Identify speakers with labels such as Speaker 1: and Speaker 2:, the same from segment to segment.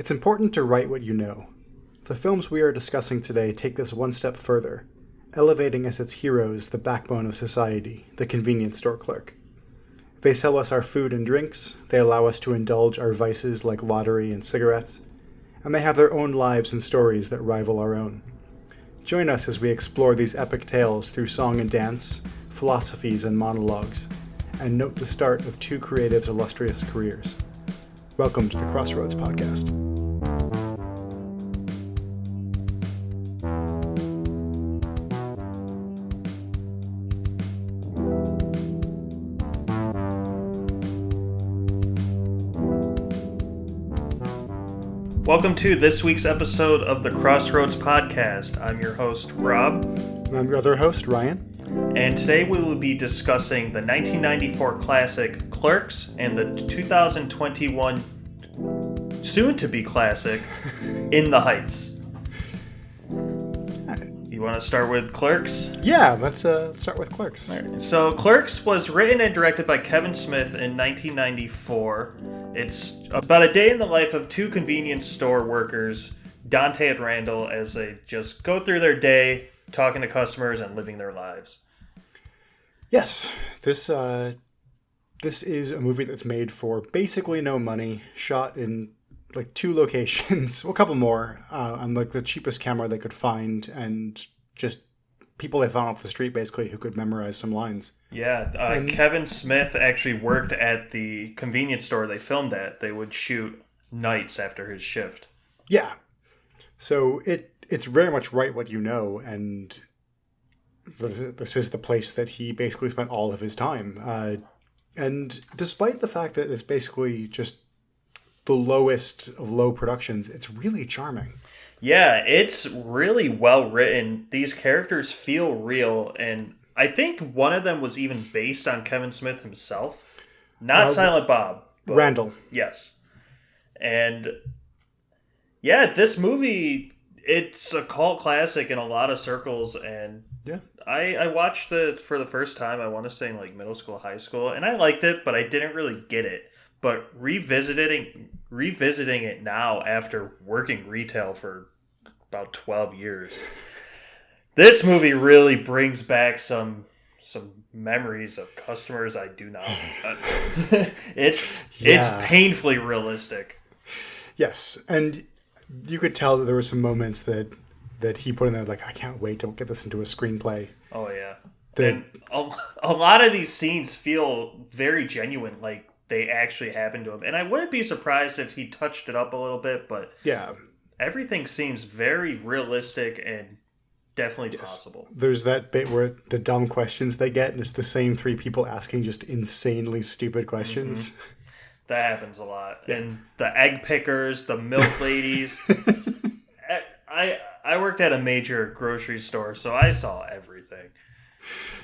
Speaker 1: It's important to write what you know. The films we are discussing today take this one step further, elevating as its heroes the backbone of society, the convenience store clerk. They sell us our food and drinks, they allow us to indulge our vices like lottery and cigarettes, and they have their own lives and stories that rival our own. Join us as we explore these epic tales through song and dance, philosophies and monologues, and note the start of two creatives' illustrious careers. Welcome to the Crossroads Podcast.
Speaker 2: Welcome to this week's episode of the Crossroads Podcast. I'm your host, Rob.
Speaker 1: And I'm your other host, Ryan.
Speaker 2: And today we will be discussing the 1994 classic Clerks and the 2021 soon to be classic In the Heights. You want to start with Clerks?
Speaker 1: Yeah, let's uh, start with Clerks.
Speaker 2: So, Clerks was written and directed by Kevin Smith in 1994. It's about a day in the life of two convenience store workers, Dante and Randall, as they just go through their day, talking to customers and living their lives.
Speaker 1: Yes, this uh, this is a movie that's made for basically no money, shot in like two locations, well, a couple more, uh, on like the cheapest camera they could find, and just people they found off the street basically who could memorize some lines.
Speaker 2: Yeah, uh,
Speaker 1: And-
Speaker 2: Kevin Smith actually worked at the convenience store they filmed at. They would shoot nights after his shift.
Speaker 1: Yeah, so it it's very much right what you know, and this this is the place that he basically spent all of his time. Uh, and despite the fact that it's basically just the lowest of low productions, it's really charming.
Speaker 2: Yeah, it's really well written. These characters feel real, and I think one of them was even based on Kevin Smith himself. Not
Speaker 1: Uh,
Speaker 2: Silent Bob. But
Speaker 1: Randall.
Speaker 2: Yes. And yeah, this movie it's a cult classic in a lot of circles and
Speaker 1: Yeah.
Speaker 2: I, I watched it for the first time, I want to say in like middle school, high school, and I liked it, but I didn't really get it. But revisiting revisiting it now after working retail for about twelve years, this movie really brings back some some memories of customers I do not. Uh, it's
Speaker 1: it's
Speaker 2: painfully realistic.
Speaker 1: Yes, and you could tell that there were some moments that that he put in there like I can't wait to get this into a screenplay.
Speaker 2: Oh yeah.
Speaker 1: The-
Speaker 2: and a, a lot of these scenes feel very genuine, like they actually happened to him. And I wouldn't be surprised if he touched it up a little bit, but
Speaker 1: Yeah,
Speaker 2: everything seems very realistic and definitely possible.
Speaker 1: there's that bit where the dumb questions they get, and it's the same three people asking just insanely stupid questions. Mm-hmm.
Speaker 2: That happens a lot. And the egg pickers, the milk ladies. I I worked at a major grocery store, so I saw everything.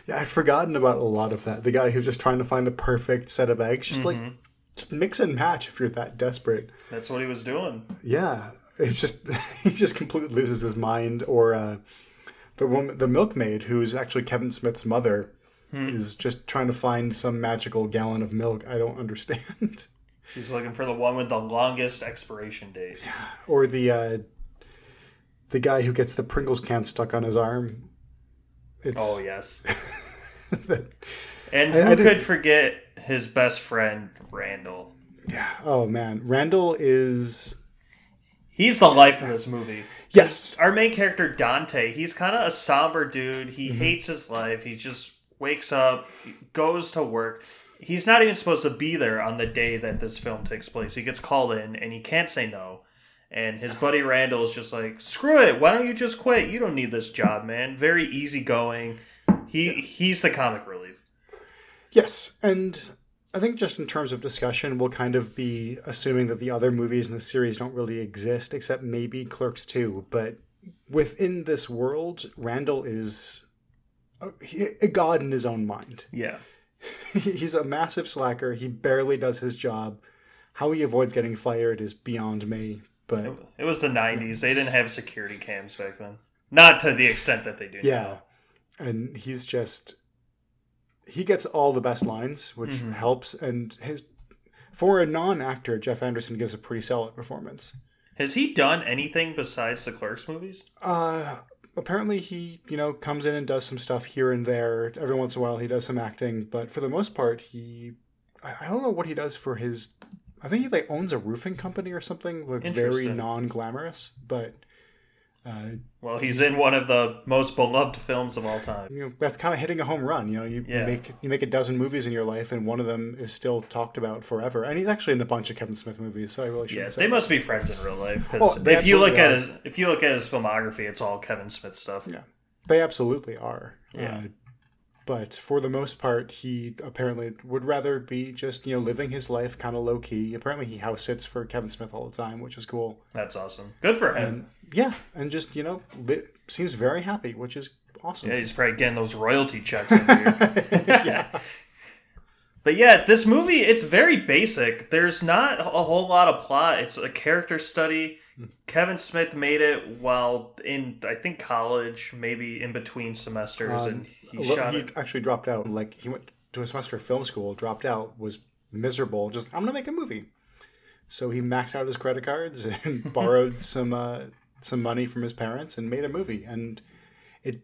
Speaker 1: Yeah, I'd forgotten about a lot of that. The guy who's just trying to find the perfect set of eggs, just like just mix and match if you're that desperate.
Speaker 2: That's what he was doing.
Speaker 1: Yeah, it's just he just completely loses his mind. Or uh, the woman, the milkmaid, who's actually Kevin Smith's mother, is just trying to find some magical gallon of milk. I don't understand.
Speaker 2: She's looking for the one with the longest expiration date. Yeah.
Speaker 1: or the uh, the guy who gets the Pringles can stuck on his arm. It's
Speaker 2: Oh yes.
Speaker 1: that-
Speaker 2: And
Speaker 1: I- I
Speaker 2: who could forget his best friend, Randall?
Speaker 1: yeah. Oh man, Randall is
Speaker 2: He's the life of this movie.
Speaker 1: yes.
Speaker 2: Our main character, Dante, he's kind of a somber dude. He
Speaker 1: Mm-hmm.
Speaker 2: hates his life. He just wakes up, goes to work. He's not even supposed to be there on the day that this film takes place. He gets called in and he can't say no. And his buddy Randall is just like, screw it. Why don't you just quit? You don't need this job, man. Very easygoing. He he's the comic relief.
Speaker 1: Yes, and I think just in terms of discussion, we'll kind of be assuming that the other movies in the series don't really exist, except maybe Clerks 2. But within this world, Randall is uh, a, a god in his own mind.
Speaker 2: Yeah.
Speaker 1: He's a massive slacker. He barely does his job. How he avoids getting fired is beyond me. But
Speaker 2: It was the 90s. They didn't have security cams back then. Not to the extent that they do
Speaker 1: yeah,
Speaker 2: now.
Speaker 1: and he's just he gets all the best lines, which helps. And his for a non-actor, Jeff Anderson gives a pretty solid performance.
Speaker 2: Has he done anything besides the Clerks movies?
Speaker 1: Uh, apparently he, you know, comes in and does some stuff here and there. Every once in a while he does some acting, but for the most part he I don't know what he does for his I think he like owns a roofing company or something, like very non-glamorous, but uh,
Speaker 2: Well, he's in one of the most beloved films of all time.
Speaker 1: you know that's kind of hitting a home run. You know, you,
Speaker 2: Yeah.
Speaker 1: you make you make a dozen movies in your life, and one of them is still talked about forever. And he's actually in a bunch of Kevin Smith movies, so I really shouldn't
Speaker 2: Yeah, they must be friends in real life
Speaker 1: Oh,
Speaker 2: because
Speaker 1: they
Speaker 2: if you look at his if you look at his filmography, it's all Kevin Smith stuff.
Speaker 1: Yeah. They absolutely are.
Speaker 2: Yeah.
Speaker 1: Uh, but for the most part, he apparently would rather be just, you know, living his life kind of low key. Apparently, he house sits for Kevin Smith all the time, which is cool.
Speaker 2: That's awesome. Good for him.
Speaker 1: And yeah, and just, you know, li- seems very happy, which is awesome.
Speaker 2: yeah, he's probably getting those royalty checks yeah. But yeah, this movie it's very basic. There's not a whole lot of plot. It's a character study. Kevin Smith made it while in I think college, maybe in between semesters,
Speaker 1: Um,
Speaker 2: and he
Speaker 1: he actually dropped out. Like, he went to a semester of film school, dropped out, was miserable. Just, I'm to make a movie. So he maxed out his credit cards and borrowed some uh, some money from his parents and made a movie. And it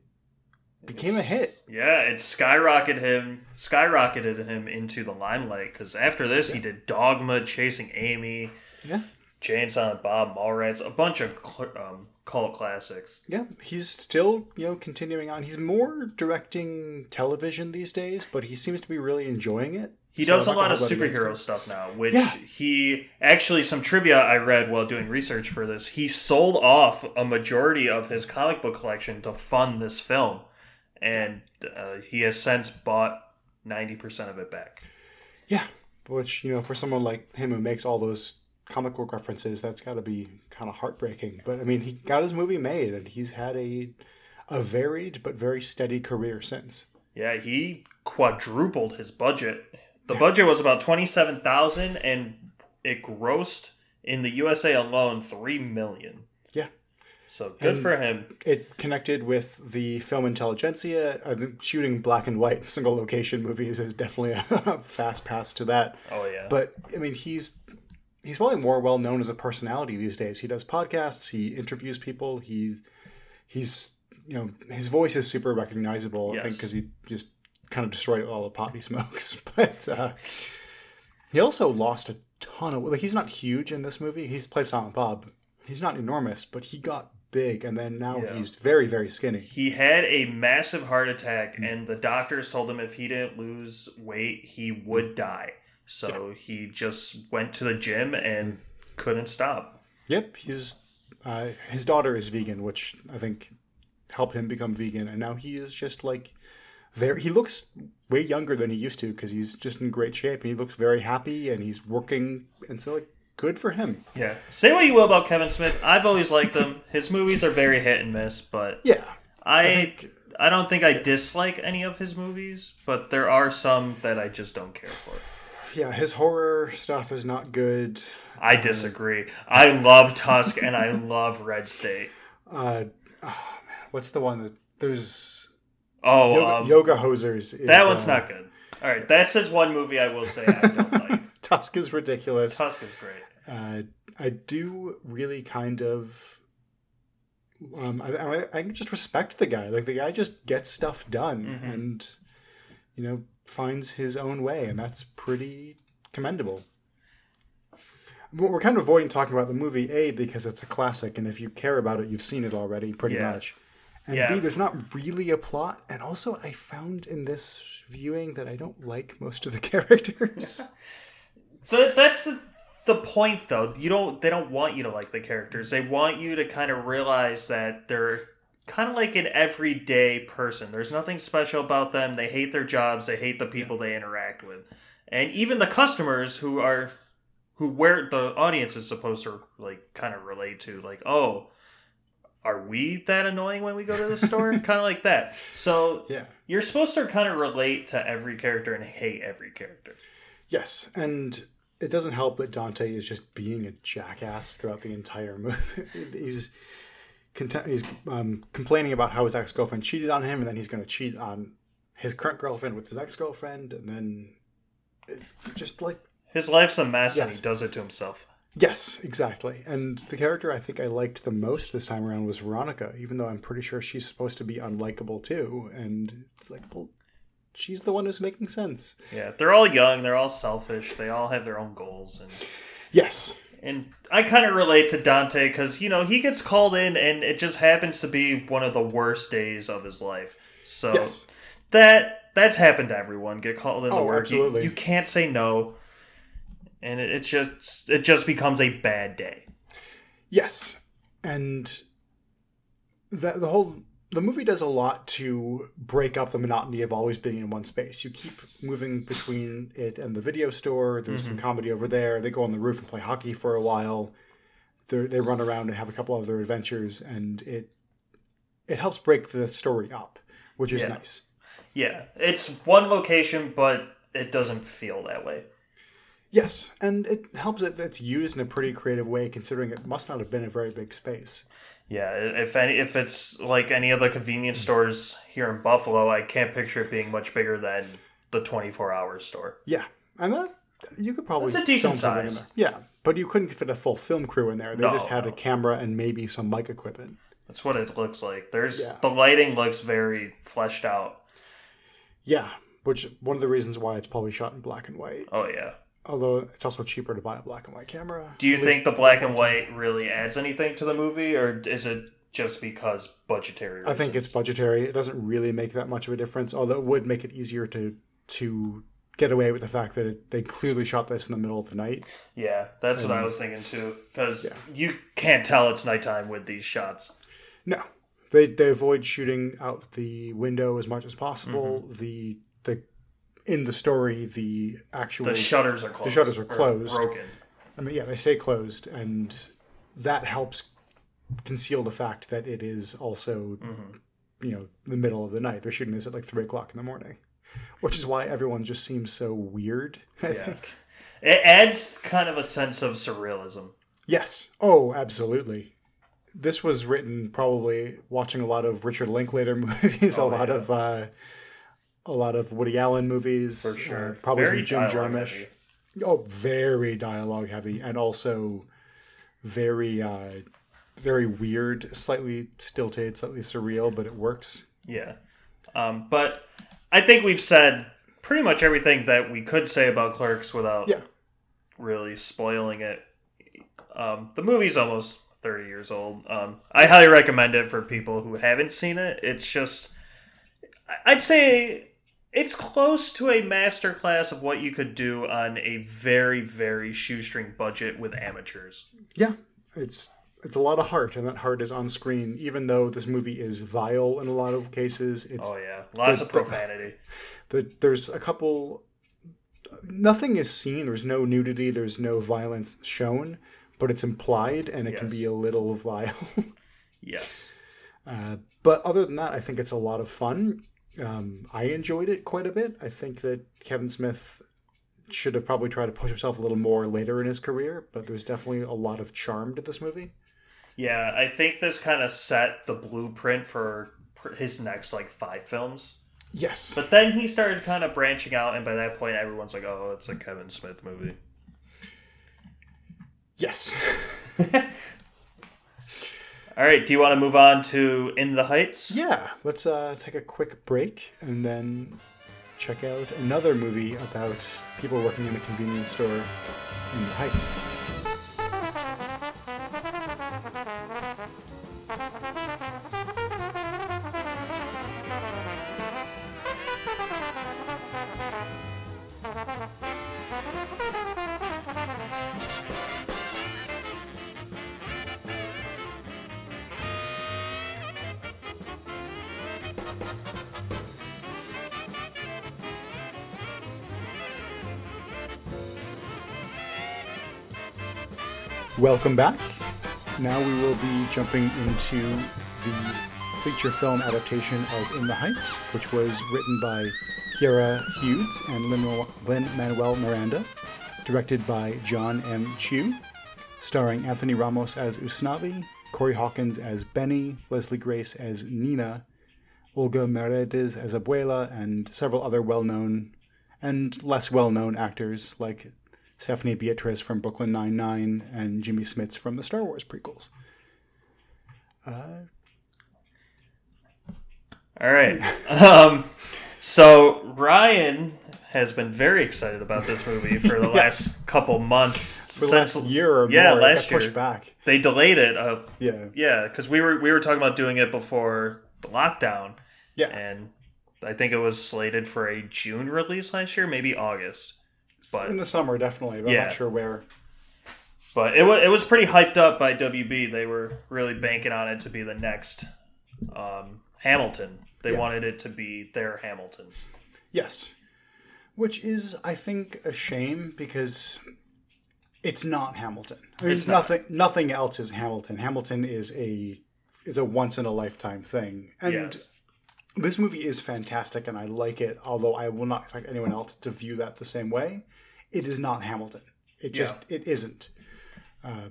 Speaker 1: became a hit.
Speaker 2: Yeah, it skyrocketed him, skyrocketed him into the limelight. Because after this, he did Dogma, Chasing Amy,
Speaker 1: Yeah.
Speaker 2: Jay and Silent Bob, Mallrats, a bunch of um, cult classics.
Speaker 1: Yeah, he's still, you know, continuing on. He's more directing television these days, but he seems to be really enjoying it.
Speaker 2: He
Speaker 1: So
Speaker 2: does
Speaker 1: I'm
Speaker 2: a lot of
Speaker 1: hold that against
Speaker 2: superhero stuff now, which
Speaker 1: Yeah.
Speaker 2: he actually some trivia I read while doing research for this. He sold off a majority of his comic book collection to fund this film, and uh, he has since bought ninety percent of it back.
Speaker 1: Yeah, which, you know, for someone like him who makes all those comic book references, that's got to be kind of heartbreaking. But I mean, he got his movie made and he's had a a varied but very steady career since.
Speaker 2: Yeah, he quadrupled his budget. The budget was about twenty seven thousand, and it grossed in the USA alone three million.
Speaker 1: Yeah.
Speaker 2: So good
Speaker 1: And-
Speaker 2: for him.
Speaker 1: It connected with the film intelligentsia. I think shooting black and white single location movies is definitely a fast pass to that.
Speaker 2: Oh yeah.
Speaker 1: But I mean, he's he's probably more well known as a personality these days. He does podcasts. He interviews people. He he's you know his voice is super recognizable. I think because he just kind of destroyed all the pot he smokes. But uh, he also lost a ton of like he's not huge in this movie. He's played Silent Bob. He's not enormous, but he got big, and then now
Speaker 2: Yeah.
Speaker 1: he's very very skinny.
Speaker 2: He had a massive heart attack, and the doctors told him if he didn't lose weight, he would die. So he just went to the gym and couldn't stop.
Speaker 1: Yep, he's uh, his daughter is vegan, which I think helped him become vegan, and now he is just like very. He looks way younger than he used to because he's just in great shape, and he looks very happy, and he's working, and so like good for him.
Speaker 2: Yeah. Say what you will about Kevin Smith. I've always liked him. His movies are very hit and miss, but
Speaker 1: Yeah,
Speaker 2: I
Speaker 1: think-
Speaker 2: I don't think I dislike any of his movies, but there are some that I just don't care for.
Speaker 1: Yeah, his horror stuff is not good.
Speaker 2: I disagree. I love Tusk and I love Red State.
Speaker 1: Uh, oh, man, what's the one that there's
Speaker 2: Oh,
Speaker 1: yoga,
Speaker 2: um,
Speaker 1: yoga hosers? Is,
Speaker 2: that one's
Speaker 1: uh,
Speaker 2: not good. All right, that's his one movie I will say I don't like.
Speaker 1: Tusk is ridiculous.
Speaker 2: Tusk is great.
Speaker 1: uh, I do really kind of. Um, I, I, I just respect the guy. Like the guy just gets stuff done,
Speaker 2: Mhm.
Speaker 1: and you know finds his own way, and that's pretty commendable. We're kind of avoiding talking about the movie A because it's a classic, and if you care about it, you've seen it already, pretty
Speaker 2: Yeah.
Speaker 1: much. And
Speaker 2: Yeah.
Speaker 1: B, there's not really a plot, and also I found in this viewing that I don't like most of the characters.
Speaker 2: But that's the the point though. You don't they don't want you to like the characters. They want you to kind of realize that they're kind of like an everyday person. There's nothing special about them. They hate their jobs, they hate the people they interact with. And even the customers who are who where the audience is supposed to like kind of relate to like, "Oh, are we that annoying when we go to the store?" kind of like that. So,
Speaker 1: yeah.
Speaker 2: you're supposed to kind of relate to every character and hate every character.
Speaker 1: Yes, and it doesn't help that Dante is just being a jackass throughout the entire movie. he's content, he's um, complaining about how his ex girlfriend cheated on him, and then he's going to cheat on his current girlfriend with his ex girlfriend, and then just like
Speaker 2: His life's a mess and he does it to himself.
Speaker 1: Yes, exactly. And the character I think I liked the most this time around was Veronica, even though I'm pretty sure she's supposed to be unlikable too. And it's like, well, she's the one who's making sense.
Speaker 2: Yeah, they're all young. They're all selfish. They all have their own goals, and
Speaker 1: Yes.
Speaker 2: And I kind of relate to Dante because you know he gets called in, and it just happens to be one of the worst days of his life. So
Speaker 1: Yes.
Speaker 2: that that's happened to everyone. Get called into
Speaker 1: Oh,
Speaker 2: work. You, you can't say no, and it, it just it just becomes a bad day.
Speaker 1: Yes. And that the whole the movie does a lot to break up the monotony of always being in one space. You keep moving between it and the video store. There's some mm-hmm. comedy over there. They go on the roof and play hockey for a while. They they run around and have a couple other adventures, and it it helps break the story up, which is
Speaker 2: Yeah.
Speaker 1: nice.
Speaker 2: Yeah, it's one location, but it doesn't feel that way.
Speaker 1: Yes, and it helps that it's used in a pretty creative way, considering it must not have been a very big space.
Speaker 2: Yeah, if any, if it's like any other convenience hmm. stores here in Buffalo, I can't picture it being much bigger than the twenty four hour store.
Speaker 1: Yeah, and that you could probably
Speaker 2: It's a decent
Speaker 1: film something in
Speaker 2: size.
Speaker 1: Yeah, but you couldn't fit a full film crew in there. They
Speaker 2: No,
Speaker 1: just had a camera and maybe some mic equipment.
Speaker 2: That's what it looks like. There's
Speaker 1: Yeah.
Speaker 2: the lighting looks very fleshed out.
Speaker 1: Yeah, which one of the reasons why it's probably shot in black and white.
Speaker 2: Oh yeah.
Speaker 1: Although it's also cheaper to buy a black and white camera.
Speaker 2: Do you think the black and white really adds anything to the movie, or is it just because budgetary?
Speaker 1: I think it's budgetary. It doesn't really make that much of a difference. Although it would make it easier to to get away with the fact that it, they clearly shot this in the middle of the night.
Speaker 2: yeah. That's what I was thinking too, because you can't tell it's nighttime with these shots.
Speaker 1: No, they they avoid shooting out the window as much as possible.
Speaker 2: Mm-hmm.
Speaker 1: The the in the story the actual
Speaker 2: The shutters are closed.
Speaker 1: The shutters are closed.
Speaker 2: broken.
Speaker 1: I mean, yeah, they stay closed, and that helps conceal the fact that it is also,
Speaker 2: Mm-hmm.
Speaker 1: you know, the middle of the night. They're shooting this at like three o'clock in the morning, which is why everyone just seems so weird. I
Speaker 2: Yeah.
Speaker 1: think.
Speaker 2: It adds kind of a sense of surrealism.
Speaker 1: Yes. Oh, absolutely. This was written probably watching a lot of Richard Linklater movies, a
Speaker 2: Oh,
Speaker 1: lot
Speaker 2: yeah.
Speaker 1: of uh, a lot of Woody Allen movies,
Speaker 2: For sure.
Speaker 1: uh, probably
Speaker 2: Very
Speaker 1: some Jim Jarmusch.
Speaker 2: heavy.
Speaker 1: Oh, very dialogue heavy, and also very, uh, very weird, slightly stilted, slightly surreal, but it works.
Speaker 2: Yeah. Um, but I think we've said pretty much everything that we could say about Clerks without
Speaker 1: Yeah.
Speaker 2: really spoiling it. Um, the movie's almost 30 years old. Um, I highly recommend it for people who haven't seen it. It's just, I'd say it's close to a masterclass of what you could do on a very, very shoestring budget with amateurs.
Speaker 1: Yeah, it's it's a lot of heart, and that heart is on screen. Even though this movie is vile in a lot of cases, it's
Speaker 2: Oh, yeah. Lots
Speaker 1: The-
Speaker 2: of profanity.
Speaker 1: the, there's a couple nothing is seen there's no nudity there's no violence shown but it's implied and it can be a little vile
Speaker 2: Yes.
Speaker 1: uh, but other than that i think it's a lot of fun um, i enjoyed it quite a bit i think that kevin smith should have probably tried to push himself a little more later in his career but there's definitely a lot of charm to this movie
Speaker 2: Yeah, I think this kind of set the blueprint for his next like five films.
Speaker 1: yes
Speaker 2: But then he started kind of branching out, and by that point, everyone's like, "Oh, it's a Kevin Smith movie."
Speaker 1: yes
Speaker 2: All right, do you want to move on to In the Heights?
Speaker 1: Yeah, let's uh, take a quick break and then check out another movie about people working in a convenience store in the Heights. Welcome back. Now we will be jumping into the feature film adaptation of In the Heights, which was written by Quiara Hudes and Lin Manuel Miranda, directed by John M. Chu, starring Anthony Ramos as Usnavi, Corey Hawkins as Benny, Leslie Grace as Nina, Olga Merediz as Abuela, and several other well known and less well known actors like Stephanie Beatriz from Brooklyn Nine Nine, and Jimmy Smits from the Star Wars prequels.
Speaker 2: All right. Um, so Ryan has been very excited about this movie for the last couple months.
Speaker 1: For the last year or
Speaker 2: yeah,
Speaker 1: more,
Speaker 2: last year
Speaker 1: back.
Speaker 2: they delayed it. Uh,
Speaker 1: Yeah,
Speaker 2: yeah, because we were we were talking about doing it before the lockdown,
Speaker 1: yeah.
Speaker 2: and I think it was slated for a June release last year, maybe August. But
Speaker 1: In the summer, definitely. But I'm not sure where.
Speaker 2: But it was it was pretty hyped up by WB. They were really banking on it to be the next um, Hamilton. They
Speaker 1: Yeah.
Speaker 2: wanted it to be their Hamilton.
Speaker 1: Yes. Which is, I think, a shame because it's not Hamilton. I mean,
Speaker 2: It's not.
Speaker 1: nothing. Nothing else is Hamilton. Hamilton is a is a once in a lifetime thing, and
Speaker 2: Yes.
Speaker 1: This movie is fantastic, and I like it. Although I will not expect anyone else to view that the same way. It is not Hamilton. It just it isn't.
Speaker 2: And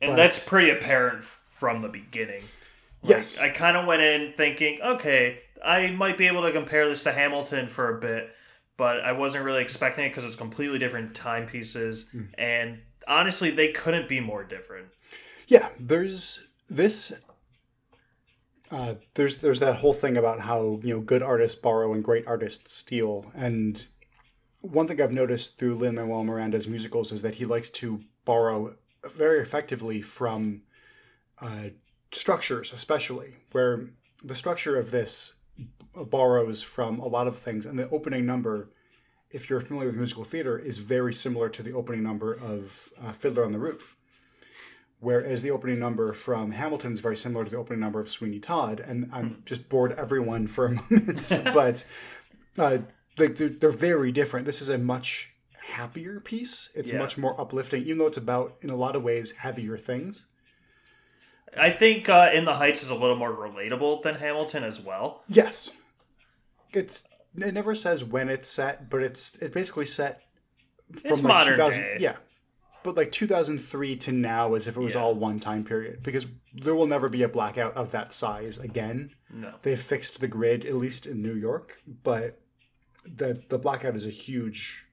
Speaker 1: But-
Speaker 2: that's pretty apparent from the beginning. Like,
Speaker 1: Yes.
Speaker 2: I kind of went in thinking, okay, I might be able to compare this to Hamilton for a bit, but I wasn't really expecting it because it's completely different timepieces.
Speaker 1: Hmm.
Speaker 2: And honestly, they couldn't be more different.
Speaker 1: Yeah, there's this. Uh, there's there's that whole thing about how you know good artists borrow and great artists steal, and one thing I've noticed through Lin Manuel Miranda's musicals is that he likes to borrow very effectively from uh, structures, especially where the structure of this borrows from a lot of things, and the opening number. If you're familiar with musical theater, is very similar to the opening number of uh, Fiddler on the Roof whereas the opening number from Hamilton is very similar to the opening number of Sweeney Todd, and I'm just bored everyone for a moment, but uh, like they're, they're very different. This is a much happier piece. It's
Speaker 2: Yeah.
Speaker 1: much more uplifting, even though it's about in a lot of ways heavier things.
Speaker 2: I think uh, In the Heights is a little more relatable than Hamilton as well.
Speaker 1: Yes, it's it never says when it's set, but it's it basically set
Speaker 2: It's modern
Speaker 1: 2000
Speaker 2: day.
Speaker 1: Yeah. But like 2003 to now, as if it was
Speaker 2: Yeah.
Speaker 1: all one time period, because there will never be a blackout of that size again.
Speaker 2: No.
Speaker 1: they've fixed the grid at least in New York, but the the blackout is a huge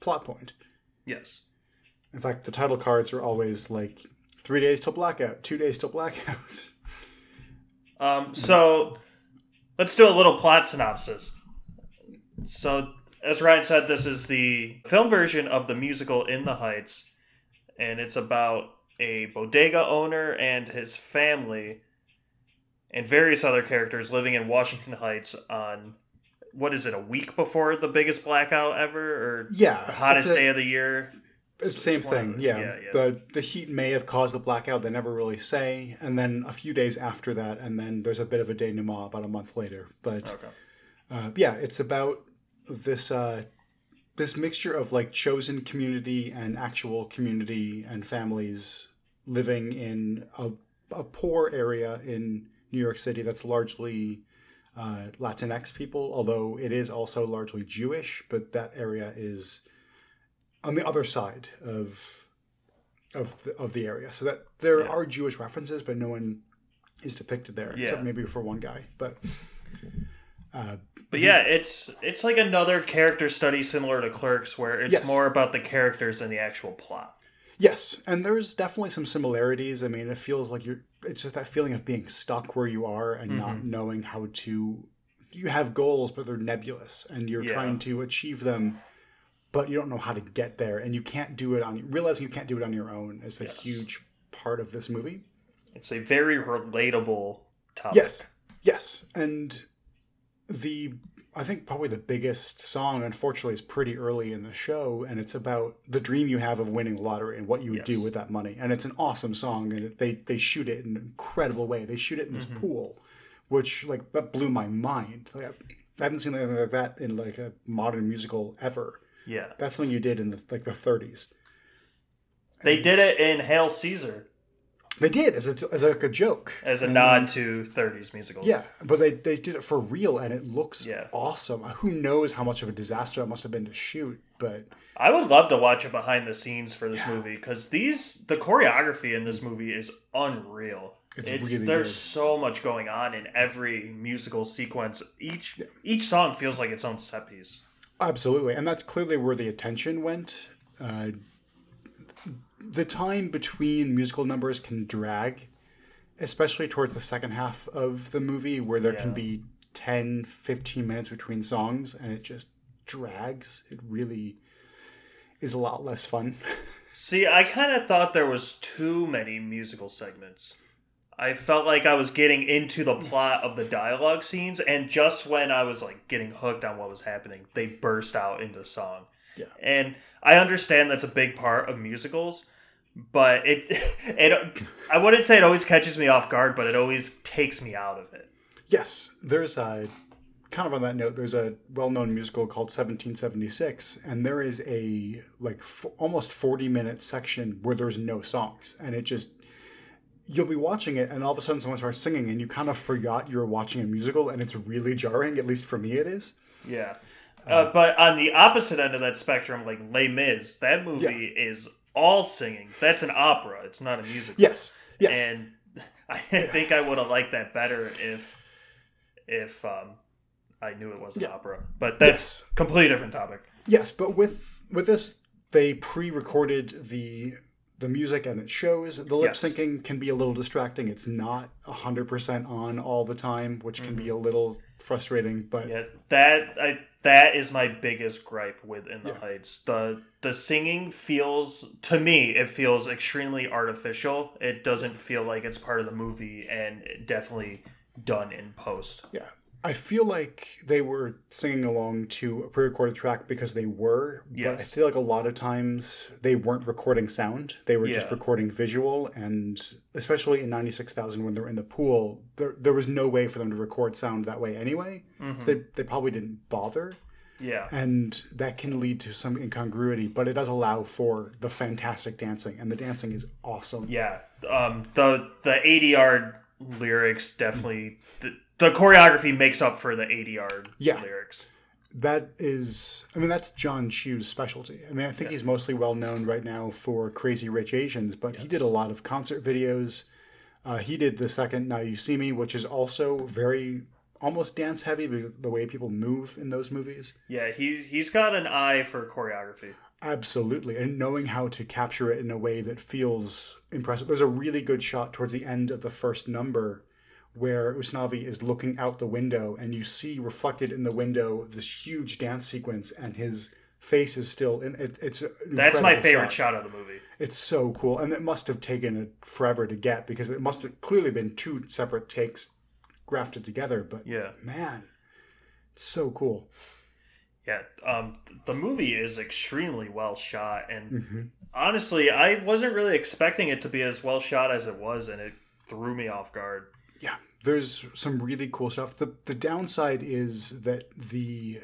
Speaker 1: plot point.
Speaker 2: Yes.
Speaker 1: In fact, the title cards are always like three days till blackout, two days till blackout.
Speaker 2: Um, so let's do a little plot synopsis. So, as Ryan said, this is the film version of the musical In the Heights, and it's about a bodega owner and his family and various other characters living in Washington Heights on what is it, a week before the biggest blackout ever or
Speaker 1: yeah,
Speaker 2: the hottest
Speaker 1: a-
Speaker 2: day of the year?
Speaker 1: same thing. Yeah.
Speaker 2: yeah, yeah.
Speaker 1: the the heat may have caused the blackout. They never really say, and then a few days after that, and then there's a bit of a denouement about a month later. But
Speaker 2: Okay.
Speaker 1: uh, yeah, it's about this uh, this mixture of like chosen community and actual community and families living in a, a poor area in New York City that's largely uh, Latinx people, although it is also largely Jewish. But that area is on the other side of of the, of the area, so that there
Speaker 2: Yeah.
Speaker 1: are Jewish references, but no one is depicted there except maybe for one guy. But uh,
Speaker 2: But yeah, it's it's like another character study similar to Clerks, where it's
Speaker 1: Yes.
Speaker 2: more about the characters than the actual plot.
Speaker 1: Yes, and there's definitely some similarities. I mean, it feels like you're. It's just that feeling of being stuck where you are and not
Speaker 2: Mm-hmm.
Speaker 1: knowing how to. You have goals, but they're nebulous, and you're
Speaker 2: Yeah.
Speaker 1: trying to achieve them, but you don't know how to get there, and you can't do it on. Realizing you can't do it on your own is a
Speaker 2: Yes.
Speaker 1: huge part of this movie.
Speaker 2: It's a very relatable topic.
Speaker 1: Yes, yes, and the I think probably the biggest song, unfortunately, is pretty early in the show, and it's about the dream you have of winning the lottery and what you would do with that money. And it's an awesome song, and they they shoot it in an incredible way. They shoot it in this
Speaker 2: Mm-hmm.
Speaker 1: pool, which like that blew my mind. Like, I haven't seen anything like that in like a modern musical ever.
Speaker 2: Yeah.
Speaker 1: That's something you did in the like the 30s.
Speaker 2: They did it in Hail Caesar
Speaker 1: They did as a as like a joke.
Speaker 2: as a nod to 30s musicals.
Speaker 1: Yeah, but they, they did it for real, and it looks
Speaker 2: Yeah.
Speaker 1: awesome. Who knows how much of a disaster that must have been to shoot, but
Speaker 2: I would love to watch it behind the scenes for this movie because these the choreography in this movie is unreal.
Speaker 1: It's
Speaker 2: It's,
Speaker 1: really
Speaker 2: there's
Speaker 1: good.
Speaker 2: so much going on in every musical sequence. Each each song feels like its own set piece.
Speaker 1: absolutely, and that's clearly where the attention went uh, the time between musical numbers can drag, especially towards the second half of the movie, where there can be 10, 15 minutes between songs, and it just drags. It really is a lot less fun.
Speaker 2: See, I kind of thought there was too many musical segments. I felt like I was getting into the plot of the dialogue scenes, and just when I was like getting hooked on what was happening, they burst out into song.
Speaker 1: Yeah.
Speaker 2: And I understand that's a big part of musicals, but it it I wouldn't say it always catches me off guard, but it always takes me out of it.
Speaker 1: Yes, there's a kind of on that note. There's a well-known musical called 1776, and there is a like f- almost 40-minute section where there's no songs, and it just you'll be watching it, and all of a sudden someone starts singing, and you kind of forgot you were watching a musical, and it's really jarring. At least for me, it is.
Speaker 2: Yeah. Uh, but on the opposite end of that spectrum, like Les Mis, that movie is all singing. That's an opera. It's not a musical.
Speaker 1: Yes, yes,
Speaker 2: And I think I would have liked that better if if um, I knew it was an
Speaker 1: Yeah.
Speaker 2: opera. But that's completely different topic.
Speaker 1: yes. But with with this, they pre-recorded the the music and it shows the lip
Speaker 2: Yes.
Speaker 1: syncing can be a little distracting it's not 100% on all the time which can be a little frustrating but
Speaker 2: Yeah, that I that is my biggest gripe with In the Heights. The the singing feels to me it feels extremely artificial. It doesn't feel like it's part of the movie and definitely done in post.
Speaker 1: yeah i feel like they were singing along to a pre-recorded track because they were but i feel like a lot of times they weren't recording sound. They were just recording visual and especially in 96000 when they were in the pool there, there was no way for them to record sound that way anyway.
Speaker 2: Mm-hmm.
Speaker 1: so they, they probably didn't bother.
Speaker 2: Yeah.
Speaker 1: and that can lead to some incongruity but it does allow for the fantastic dancing and the dancing is awesome.
Speaker 2: Yeah, um, the the eighty yard lyrics definitely the, the choreography makes up for the eighty yard
Speaker 1: Yeah.
Speaker 2: lyrics.
Speaker 1: that is i mean that's john chu's specialty i mean i think he's mostly well known right now for crazy rich asians but he did a lot of concert videos uh, he did the second now you see me which is also very almost dance heavy because the way people move in those movies
Speaker 2: Yeah, he he's got an eye for choreography.
Speaker 1: Absolutely, and knowing how to capture it in a way that feels impressive. There's a really good shot towards the end of the first number where Usnavi is looking out the window, and you see reflected in the window this huge dance sequence, and his face is still in it. It's
Speaker 2: That's my favorite shot of the movie.
Speaker 1: It's so cool, and it must have taken it forever to get because it must have clearly been two separate takes grafted together. But
Speaker 2: Yeah.
Speaker 1: man, it's so cool.
Speaker 2: Yeah, um, the movie is extremely well shot, and
Speaker 1: Mm-hmm.
Speaker 2: honestly, I wasn't really expecting it to be as well shot as it was, and it threw me off guard.
Speaker 1: Yeah, there's some really cool stuff. The the downside is that the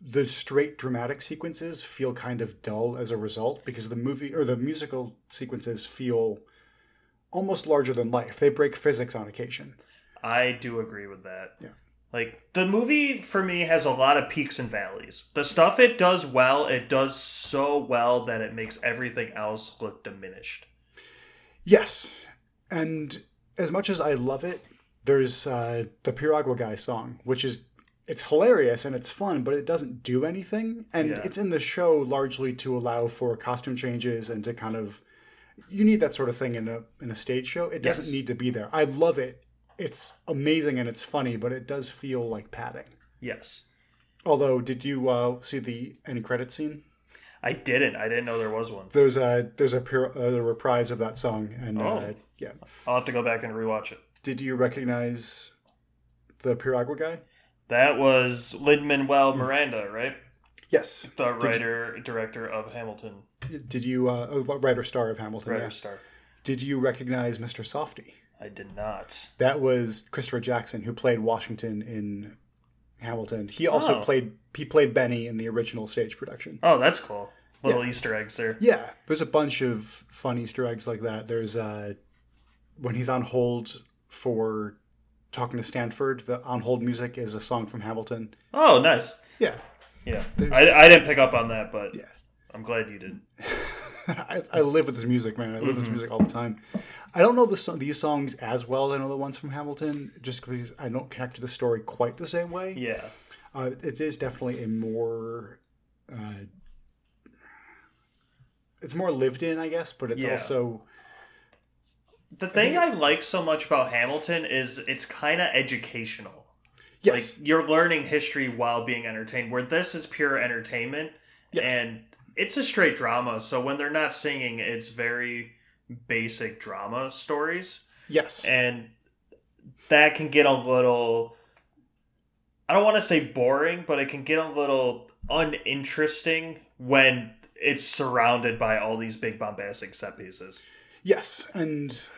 Speaker 1: the straight dramatic sequences feel kind of dull as a result because the movie or the musical sequences feel almost larger than life. They break physics on occasion.
Speaker 2: I do agree with that.
Speaker 1: Yeah.
Speaker 2: Like the movie for me has a lot of peaks and valleys. The stuff it does well, it does so well that it makes everything else look diminished.
Speaker 1: Yes, and as much as I love it, there's uh, the Piragua guy song, which is it's hilarious and it's fun, but it doesn't do anything, and
Speaker 2: Yeah.
Speaker 1: it's in the show largely to allow for costume changes and to kind of you need that sort of thing in a in a stage show. It doesn't need to be there. I love it. It's amazing and it's funny, but it does feel like padding.
Speaker 2: Yes.
Speaker 1: Although, did you uh, see the end credit scene?
Speaker 2: I didn't. I didn't know there was one.
Speaker 1: There's a there's a, pir- a reprise of that song, and uh,
Speaker 2: Oh.
Speaker 1: Yeah.
Speaker 2: I'll have to go back and rewatch it.
Speaker 1: Did you recognize the Piragua guy?
Speaker 2: That was Lin Manuel Miranda, right?
Speaker 1: Yes.
Speaker 2: The writer director of Hamilton,
Speaker 1: Did you uh, a writer star of Hamilton?
Speaker 2: writer
Speaker 1: yeah.
Speaker 2: star.
Speaker 1: Did you recognize Mr. Softee?
Speaker 2: I did not.
Speaker 1: That was Christopher Jackson who played Washington in Hamilton. He also
Speaker 2: Oh.
Speaker 1: played he played Benny in the original stage production.
Speaker 2: Oh, that's cool. Little Easter eggs there.
Speaker 1: Yeah, there's a bunch of fun Easter eggs like that. There's uh, when he's on hold for talking to Stanford. The on hold music is a song from Hamilton.
Speaker 2: Oh, nice.
Speaker 1: Yeah,
Speaker 2: Yeah,
Speaker 1: There's-
Speaker 2: I, I didn't pick up on that, but
Speaker 1: Yeah.
Speaker 2: I'm glad you did.
Speaker 1: I, I live with this music, man. I live with this music all the time. I don't know the these songs as well as I know the ones from Hamilton, just because I don't connect to the story quite the same way.
Speaker 2: Yeah,
Speaker 1: Uh, it is definitely a more uh, it's more lived in, I guess, but it's
Speaker 2: Yeah.
Speaker 1: also
Speaker 2: The thing I like so much about Hamilton is it's kind of educational.
Speaker 1: yes,
Speaker 2: Like you're learning history while being entertained. Where this is pure entertainment,
Speaker 1: Yes.
Speaker 2: and it's a straight drama. So when they're not singing, it's very basic drama stories,
Speaker 1: yes,
Speaker 2: and that can get a little. I don't want to say boring, but it can get a little uninteresting when it's surrounded by all these big bombastic set pieces.
Speaker 1: yes, and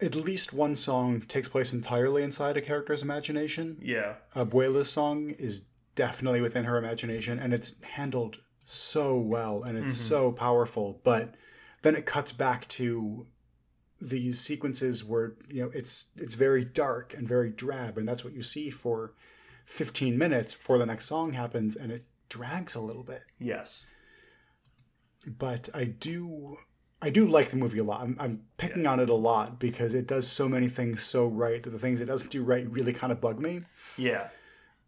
Speaker 1: at least one song takes place entirely inside a character's imagination.
Speaker 2: Yeah,
Speaker 1: Abuela's song is definitely within her imagination, and it's handled so well, and it's
Speaker 2: Mhm.
Speaker 1: so powerful. But then it cuts back to these sequences where you know it's it's very dark and very drab, and that's what you see for 15 minutes before the next song happens, and it drags a little bit.
Speaker 2: yes.
Speaker 1: But I do. I do like the movie a lot. I'm, I'm picking on it a lot because it does so many things so right that the things it doesn't do right really kind of bug me.
Speaker 2: Yeah.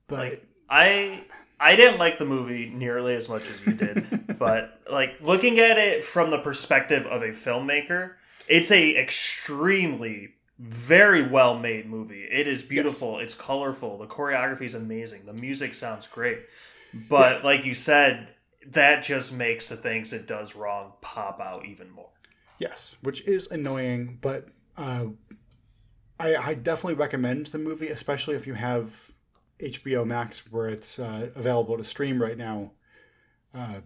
Speaker 1: But
Speaker 2: like I I didn't like the movie nearly as much as you did, but like looking at it from the perspective of a filmmaker, it's a extremely very well made movie. It is beautiful, it's colorful, the choreography is amazing, the music sounds great. But like you said, that just makes the things it does wrong pop out even more.
Speaker 1: Yes, which is annoying, but uh, I, I definitely recommend the movie, especially if you have HBO Max where it's uh, available to stream right now. Uh,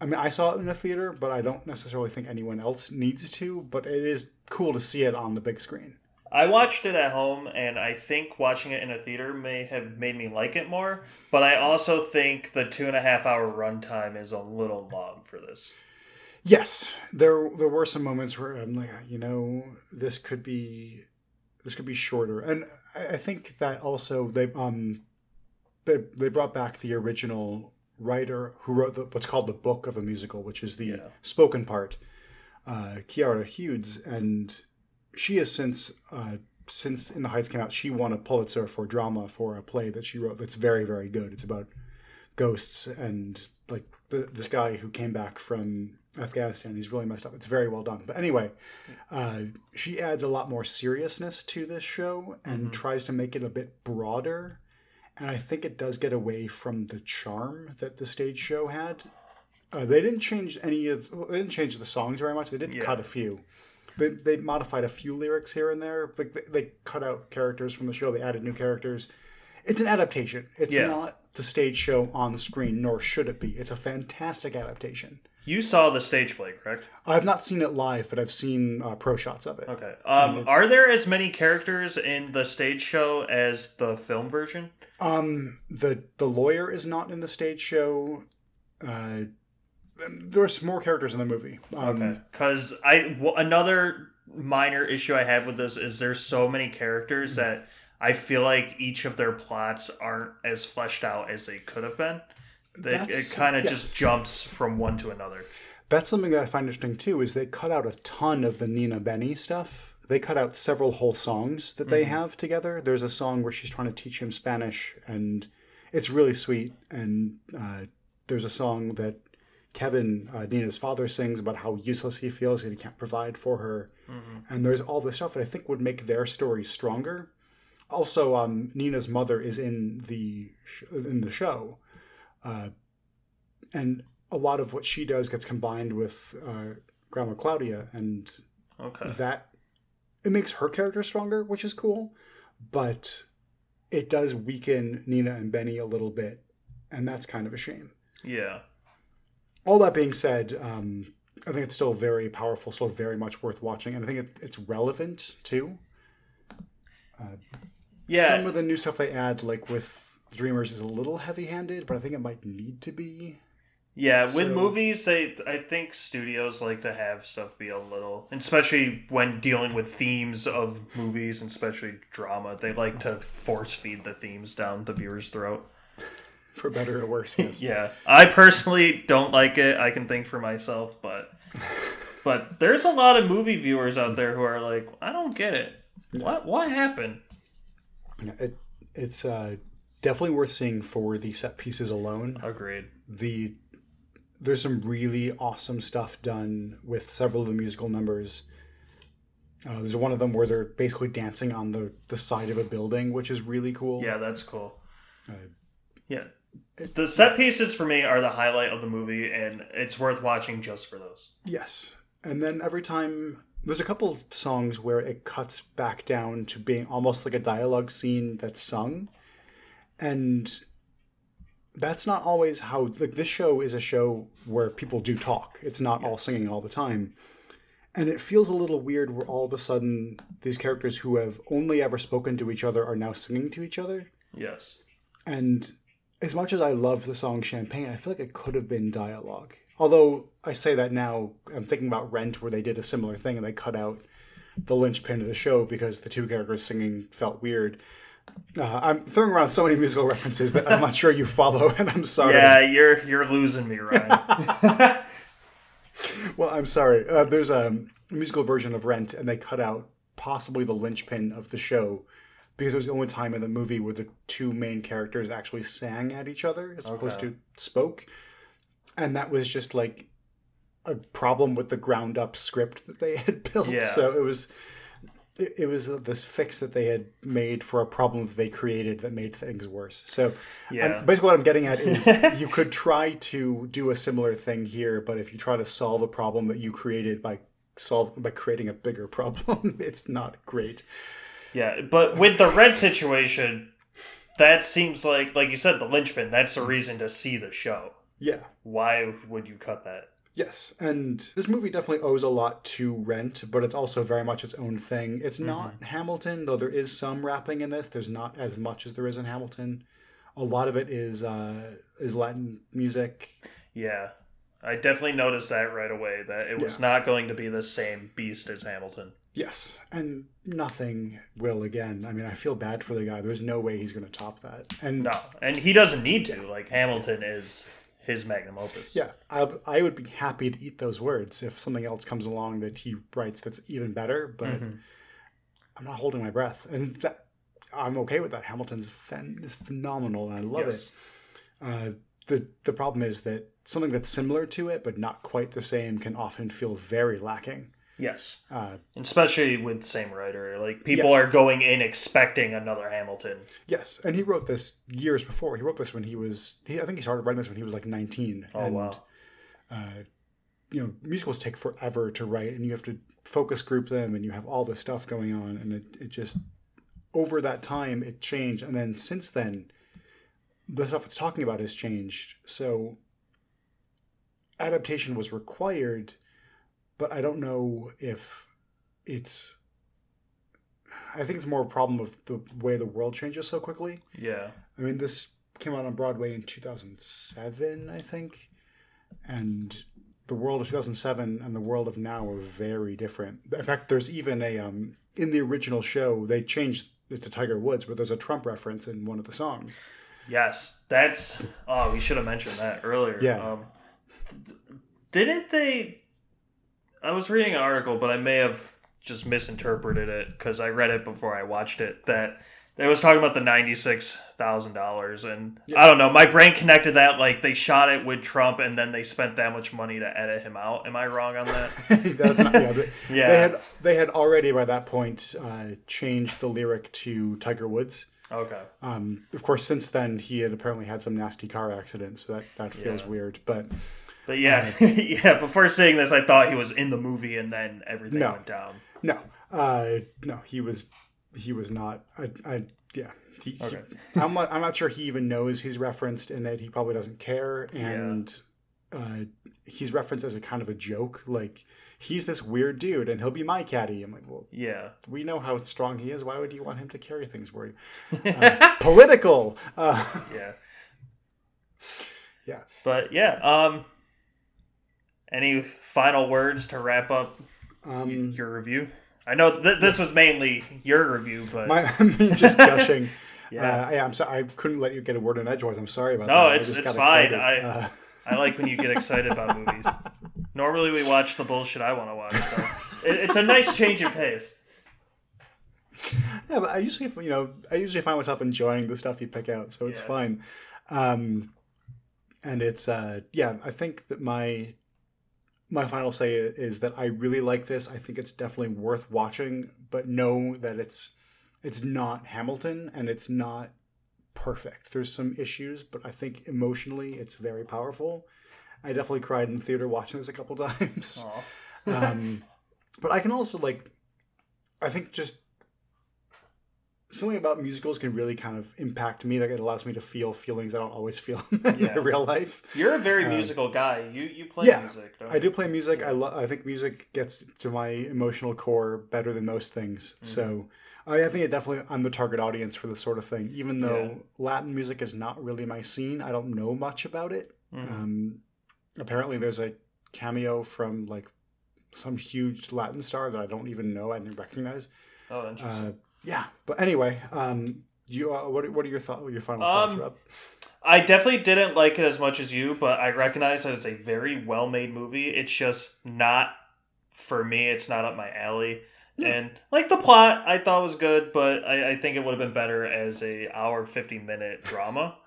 Speaker 1: I mean, I saw it in a theater, but I don't necessarily think anyone else needs to. But it is cool to see it on the big screen.
Speaker 2: I watched it at home, and I think watching it in a theater may have made me like it more. But I also think the two and a half hour runtime is a little long for this.
Speaker 1: Yes, there there were some moments where I'm like, you know, this could be this could be shorter, and I, think that also they um they they brought back the original writer who wrote the, what's called the book of a musical, which is the
Speaker 2: Yeah.
Speaker 1: spoken part, uh, Quiara Hudes, and she has since uh, since In the Heights came out, she won a Pulitzer for drama for a play that she wrote that's very very good. It's about ghosts and like the, this guy who came back from Afghanistan. He's really messed up. It's very well done. But anyway, uh, she adds a lot more seriousness to this show and
Speaker 2: Mhm.
Speaker 1: tries to make it a bit broader. And I think it does get away from the charm that the stage show had. Uh, they didn't change any of. Well, they didn't change the songs very much. They did
Speaker 2: Yeah.
Speaker 1: cut a few. They, they modified a few lyrics here and there. Like they, they cut out characters from the show. They added new characters. It's an adaptation. It's
Speaker 2: Yeah.
Speaker 1: not the stage show on the screen, nor should it be. It's a fantastic adaptation.
Speaker 2: You saw the stage play, correct?
Speaker 1: I've not seen it live, but I've seen uh, pro shots of it.
Speaker 2: Okay. Um, are there as many characters in the stage show as the film version?
Speaker 1: Um, the the lawyer is not in the stage show. Uh, there's more characters in the movie. Um,
Speaker 2: Okay. Because I w- another minor issue I have with this is there's so many characters that I feel like each of their plots aren't as fleshed out as they could have been. They, it kind of
Speaker 1: yes.
Speaker 2: just jumps from one to another.
Speaker 1: That's something that I find interesting too. Is they cut out a ton of the Nina Benny stuff. They cut out several whole songs that they have together. There's a song where she's trying to teach him Spanish, and it's really sweet. And uh, there's a song that Kevin, uh, Nina's father, sings about how useless he feels and he can't provide for her. And there's all this stuff that I think would make their story stronger. Also, um, Nina's mother is in the sh- in the show, uh, and a lot of what she does gets combined with uh, Grandma Claudia, and
Speaker 2: Okay.
Speaker 1: that it makes her character stronger, which is cool, but it does weaken Nina and Benny a little bit, and that's kind of a shame.
Speaker 2: Yeah.
Speaker 1: All that being said, um, I think it's still very powerful, still very much worth watching, and I think it, it's relevant too.
Speaker 2: Yeah.
Speaker 1: Some of the new stuff they add, like with Dreamers, is a little heavy-handed, but I think it might need to be.
Speaker 2: Yeah, with movies, they I think studios like to have stuff be a little, especially when dealing with themes of movies, and especially drama. They like to force feed the themes down the viewer's throat.
Speaker 1: For better or worse, yes.
Speaker 2: Yeah, I personally don't like it. I can think for myself, but but there's a lot of movie viewers out there who are like, I don't get it. What what happened?
Speaker 1: It, it's uh, definitely worth seeing for the set pieces alone.
Speaker 2: Agreed.
Speaker 1: The there's some really awesome stuff done with several of the musical numbers. Uh, there's one of them where they're basically dancing on the, the side of a building, which is really cool.
Speaker 2: Yeah, that's cool.
Speaker 1: Uh,
Speaker 2: Yeah. The set pieces for me are the highlight of the movie, and it's worth watching just for those.
Speaker 1: Yes. And then every time there's a couple songs where it cuts back down to being almost like a dialogue scene that's sung. And that's not always how like this show is a show where people do talk. It's not all singing all the time. And it feels a little weird where all of a sudden these characters who have only ever spoken to each other are now singing to each other.
Speaker 2: Yes.
Speaker 1: And as much as I love the song Champagne, I feel like it could have been dialogue. Although I say that now, I'm thinking about Rent, where they did a similar thing and they cut out the linchpin of the show because the two characters singing felt weird. Uh, I'm throwing around so many musical references that I'm not sure you follow, and I'm sorry.
Speaker 2: Yeah, you're you're losing me, Ryan.
Speaker 1: Well, I'm sorry. Uh, there's a musical version of Rent, and they cut out possibly the linchpin of the show because it was the only time in the movie where the two main characters actually sang at each other as opposed to spoke. And that was just like a problem with the ground up script that they had built.
Speaker 2: Yeah.
Speaker 1: So it was. It was uh, this fix that they had made for a problem that they created that made things worse. So,
Speaker 2: Yeah.
Speaker 1: Basically, what I'm getting at is you could try to do a similar thing here, but if you try to solve a problem that you created by solve by creating a bigger problem, it's not great.
Speaker 2: Yeah, but with the Rent situation, that seems like, like you said, the linchpin. That's the reason to see the show.
Speaker 1: Yeah.
Speaker 2: Why would you cut that?
Speaker 1: Yes, and this movie definitely owes a lot to Rent, but it's also very much its own thing. It's not Hamilton, though there is some rapping in this. There's not as much as there is in Hamilton. A lot of it is uh, is Latin music.
Speaker 2: Yeah, I definitely noticed that right away. That it was not going to be the same beast as Hamilton.
Speaker 1: Yes, and nothing will again. I mean, I feel bad for the guy. There's no way he's going to top that. And
Speaker 2: No, and he doesn't need to. Like Hamilton is his magnum opus.
Speaker 1: yeah, I, I would be happy to eat those words if something else comes along that he writes that's even better. But I'm not holding my breath, and that, I'm okay with that. Hamilton's fen- is phenomenal, and I love
Speaker 2: Yes.
Speaker 1: it. Uh, the the problem is that something that's similar to it but not quite the same can often feel very lacking.
Speaker 2: Yes.
Speaker 1: Uh,
Speaker 2: Especially with the same writer. Like people
Speaker 1: Yes.
Speaker 2: are going in expecting another Hamilton.
Speaker 1: Yes, and he wrote this years before. He wrote this when he was. He, I think he started writing this when he was like nineteen.
Speaker 2: Oh
Speaker 1: and,
Speaker 2: wow.
Speaker 1: You know, musicals take forever to write, and you have to focus group them, and you have all this stuff going on, and it, it just over that time it changed, and then since then, the stuff it's talking about has changed. So adaptation was required, but I don't know if it's. I think it's more a problem of the way the world changes so quickly.
Speaker 2: Yeah.
Speaker 1: I mean, this came out on Broadway in 2007, I think. And the world of 2007 and the world of now are very different. In fact, there's even a, um, in the original show, they changed it to Tiger Woods, but there's a Trump reference in one of the songs.
Speaker 2: Yes. That's oh, we should have mentioned that earlier.
Speaker 1: Yeah.
Speaker 2: Um, th- didn't they I was reading an article, but I may have just misinterpreted it because I read it before I watched it. That it was talking about the ninety-six thousand dollars, and I don't know. My brain connected that like they shot it with Trump, and then they spent that much money to edit him out. Am I wrong on that?
Speaker 1: Not, yeah, they,
Speaker 2: Yeah.
Speaker 1: They had, they had already, by that point, uh, changed the lyric to Tiger Woods.
Speaker 2: Okay.
Speaker 1: Um, of course, since then, he had apparently had some nasty car accidents, so that, that feels
Speaker 2: Yeah.
Speaker 1: weird. But
Speaker 2: But yeah, yeah. Before seeing this, I thought he was in the movie, and then everything
Speaker 1: No.
Speaker 2: went down.
Speaker 1: No, uh, no, he was he was not. I, I yeah. He, he-
Speaker 2: Okay.
Speaker 1: I'm not. I'm not sure he even knows he's referenced in that He probably doesn't care, and uh, he's referenced as a kind of a joke. Like he's this weird dude, and he'll be my caddy. I'm like, well,
Speaker 2: Yeah.
Speaker 1: we know how strong he is. Why would you want him to carry things for you? Uh, political. Uh,
Speaker 2: Yeah.
Speaker 1: yeah.
Speaker 2: But yeah, um any final words to wrap up
Speaker 1: Um,
Speaker 2: your review? I know th- this was mainly your review, but
Speaker 1: my, me just gushing.
Speaker 2: Yeah.
Speaker 1: Uh, yeah, I'm sorry. I couldn't let you get a word in edgewise. I'm sorry about
Speaker 2: No,
Speaker 1: that. I
Speaker 2: it's- it's fine.
Speaker 1: excited.
Speaker 2: I-
Speaker 1: Uh,
Speaker 2: I like when you get excited about movies. Normally we watch the bullshit I want to watch, so it, it's a nice change of pace.
Speaker 1: Yeah, but I usually, you know, I usually find myself enjoying the stuff you pick out, so it's
Speaker 2: Yeah.
Speaker 1: fine. Um, and it's uh yeah i think that my my final say is that i really like this. I think it's definitely worth watching but know that it's it's not hamilton and it's not perfect. There's some issues but i think emotionally it's very powerful. I definitely cried in the theater watching this a couple times. Um, but I can also like, I think just something about musicals can really kind of impact me. Like it allows me to feel feelings I don't always feel in
Speaker 2: Yeah.
Speaker 1: real life.
Speaker 2: You're a very
Speaker 1: Uh,
Speaker 2: musical guy. You you play
Speaker 1: yeah,
Speaker 2: music. Don't
Speaker 1: I do play music. I lo- I think music gets to my emotional core better than most things. So I, I think it definitely I'm the target audience for this sort of thing. Even though
Speaker 2: Yeah.
Speaker 1: Latin music is not really my scene, I don't know much about it.
Speaker 2: Mhm.
Speaker 1: Um, apparently, there's a cameo from like some huge Latin star that I don't even know. I didn't recognize.
Speaker 2: oh, interesting.
Speaker 1: Uh, yeah, but anyway, um, you uh, what what are your thoughts? Your final thoughts,
Speaker 2: Um,
Speaker 1: Rob?
Speaker 2: I definitely didn't like it as much as you, but I recognize that it's a very well made movie. It's just not for me. It's not up my alley.
Speaker 1: Yeah.
Speaker 2: And like the plot, I thought was good, but I, I think it would have been better as a hour fifty minute drama.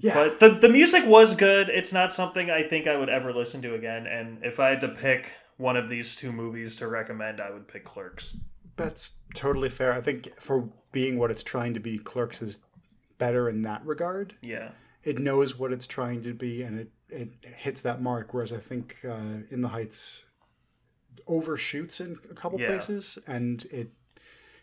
Speaker 1: Yeah,
Speaker 2: But the the music was good. It's not something I think I would ever listen to again. And if I had to pick one of these two movies to recommend, I would pick Clerks.
Speaker 1: That's totally fair. I think for being what it's trying to be, Clerks is better in that regard.
Speaker 2: Yeah.
Speaker 1: It knows what it's trying to be, and it it hits that mark. Whereas I think uh, In the Heights overshoots in a couple
Speaker 2: Yeah.
Speaker 1: places, and it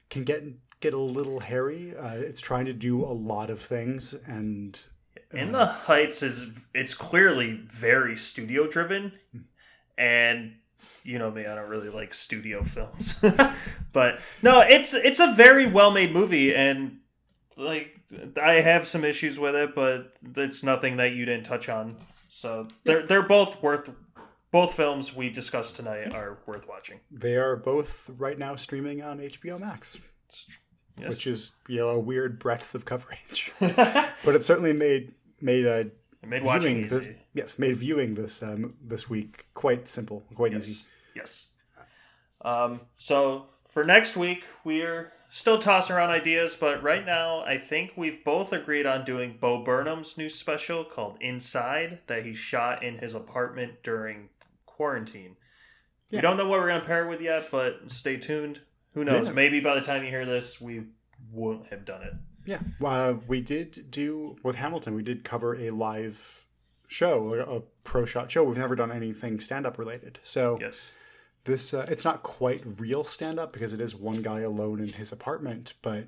Speaker 1: can get get a little hairy. Uh, it's trying to do a lot of things, and
Speaker 2: In the Heights is it's clearly very studio driven, and you know me, I don't really like studio films, but no, it's it's a very well made movie, and like I have some issues with it, but it's nothing that you didn't touch on. So they're they're both worth both films we discussed tonight are worth watching.
Speaker 1: they are both right now streaming on HBO Max.
Speaker 2: Yes.
Speaker 1: which is you know a weird breadth of coverage, but it certainly made made
Speaker 2: made watching easy.
Speaker 1: this yes made viewing this um, this week quite simple, quite easy.
Speaker 2: Yes. Yes. Um, so for next week, we're still tossing around ideas, but right now, I think we've both agreed on doing Bo Burnham's new special called Inside that he shot in his apartment during quarantine. We don't know what we're going to pair it with yet, but stay tuned. Who knows?
Speaker 1: Yeah.
Speaker 2: Maybe by the time you hear this, we won't have done it.
Speaker 1: Yeah, uh, we did do with Hamilton. We did cover a live show, a, a pro shot show. We've never done anything stand up related, so
Speaker 2: Yes.
Speaker 1: this uh, it's not quite real stand up because it is one guy alone in his apartment, but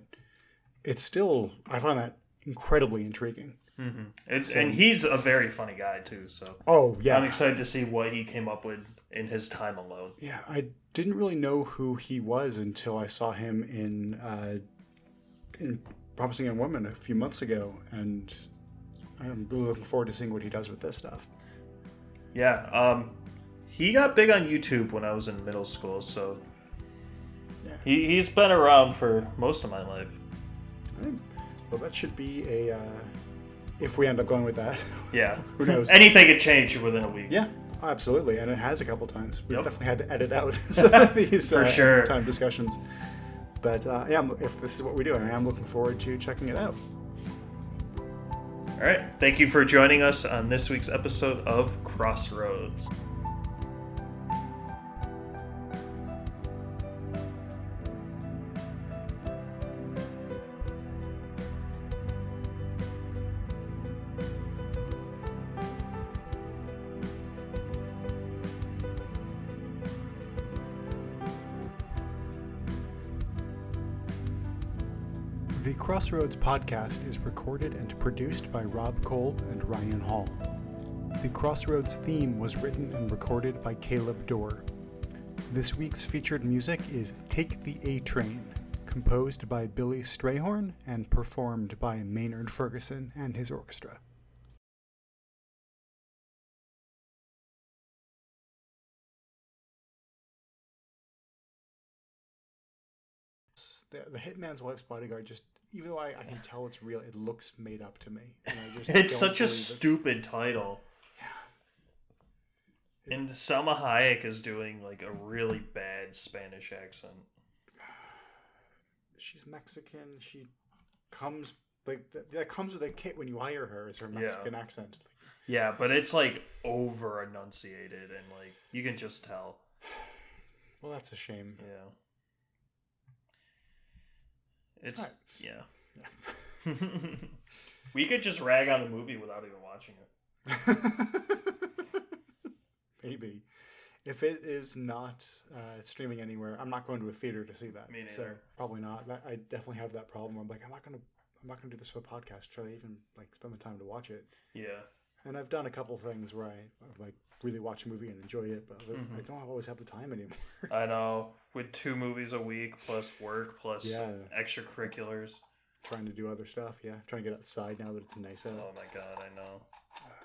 Speaker 1: it's still I find that incredibly intriguing.
Speaker 2: hmm It's, and he's a very funny guy, too, so
Speaker 1: Oh yeah,
Speaker 2: I'm excited to see what he came up with in his time alone.
Speaker 1: Yeah, I didn't really know who he was until I saw him in uh, in Promising Young Woman a few months ago, and I'm really looking forward to seeing what he does with this stuff.
Speaker 2: Yeah, um, he got big on YouTube when I was in middle school, so
Speaker 1: Yeah.
Speaker 2: he, he's been around for most of my life.
Speaker 1: Well, that should be a uh, if we end up going with that.
Speaker 2: Yeah,
Speaker 1: Who knows?
Speaker 2: Anything could change within a week.
Speaker 1: yeah, absolutely, and it has a couple times. We've
Speaker 2: Yep.
Speaker 1: definitely had to edit out some of these
Speaker 2: For
Speaker 1: uh,
Speaker 2: sure.
Speaker 1: time discussions. But uh, yeah, if this is what we do, I am looking forward to checking it out.
Speaker 2: All right, thank you for joining us on this week's episode of Crossroads.
Speaker 1: Crossroads podcast is recorded and produced by Rob Kolb and Ryan Hall. The Crossroads theme was written and recorded by Caleb Dorr. This week's featured music is Take the A Train, composed by Billy Strayhorn and performed by Maynard Ferguson and his orchestra. The, the Hitman's Wife's Bodyguard just, even though I, I can tell it's real, it looks made up to me. And I just
Speaker 2: It's such a
Speaker 1: it.
Speaker 2: stupid title. And Salma Hayek is doing like a really bad Spanish accent.
Speaker 1: she's Mexican. She comes like that, that comes with a kit when you hire her. Is her Mexican accent?
Speaker 2: Yeah, but it's like over enunciated and like you can just tell.
Speaker 1: Well, that's a shame.
Speaker 2: Yeah. It's
Speaker 1: Alright.
Speaker 2: yeah. we could just rag on the movie without even watching it.
Speaker 1: Maybe. If it is not uh, streaming anywhere, I'm not going to a theater to see that.
Speaker 2: Me
Speaker 1: So probably not. I definitely have that problem. I'm like, I'm not gonna, I'm not gonna do this for a podcast. Try to even like spend the time to watch it.
Speaker 2: Yeah.
Speaker 1: And I've done a couple things where I like really watch a movie and enjoy it, but
Speaker 2: Mm-hmm.
Speaker 1: I don't always have the time anymore.
Speaker 2: I know. With two movies a week plus work plus
Speaker 1: Yeah.
Speaker 2: extracurriculars.
Speaker 1: trying to do other stuff. Yeah, trying to get outside now that it's nice out.
Speaker 2: Oh my god, I know.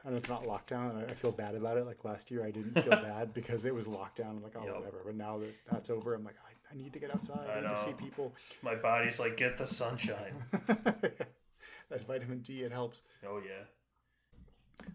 Speaker 1: and it's not lockdown. I- I feel bad about it. Like last year, I didn't feel bad because it was lockdown. I'm like, oh,
Speaker 2: Yep.
Speaker 1: whatever. But now that that's over, I'm like, I, I need to get outside. I,
Speaker 2: I
Speaker 1: need to see people.
Speaker 2: My body's like, get the sunshine.
Speaker 1: that vitamin D, it helps.
Speaker 2: oh yeah.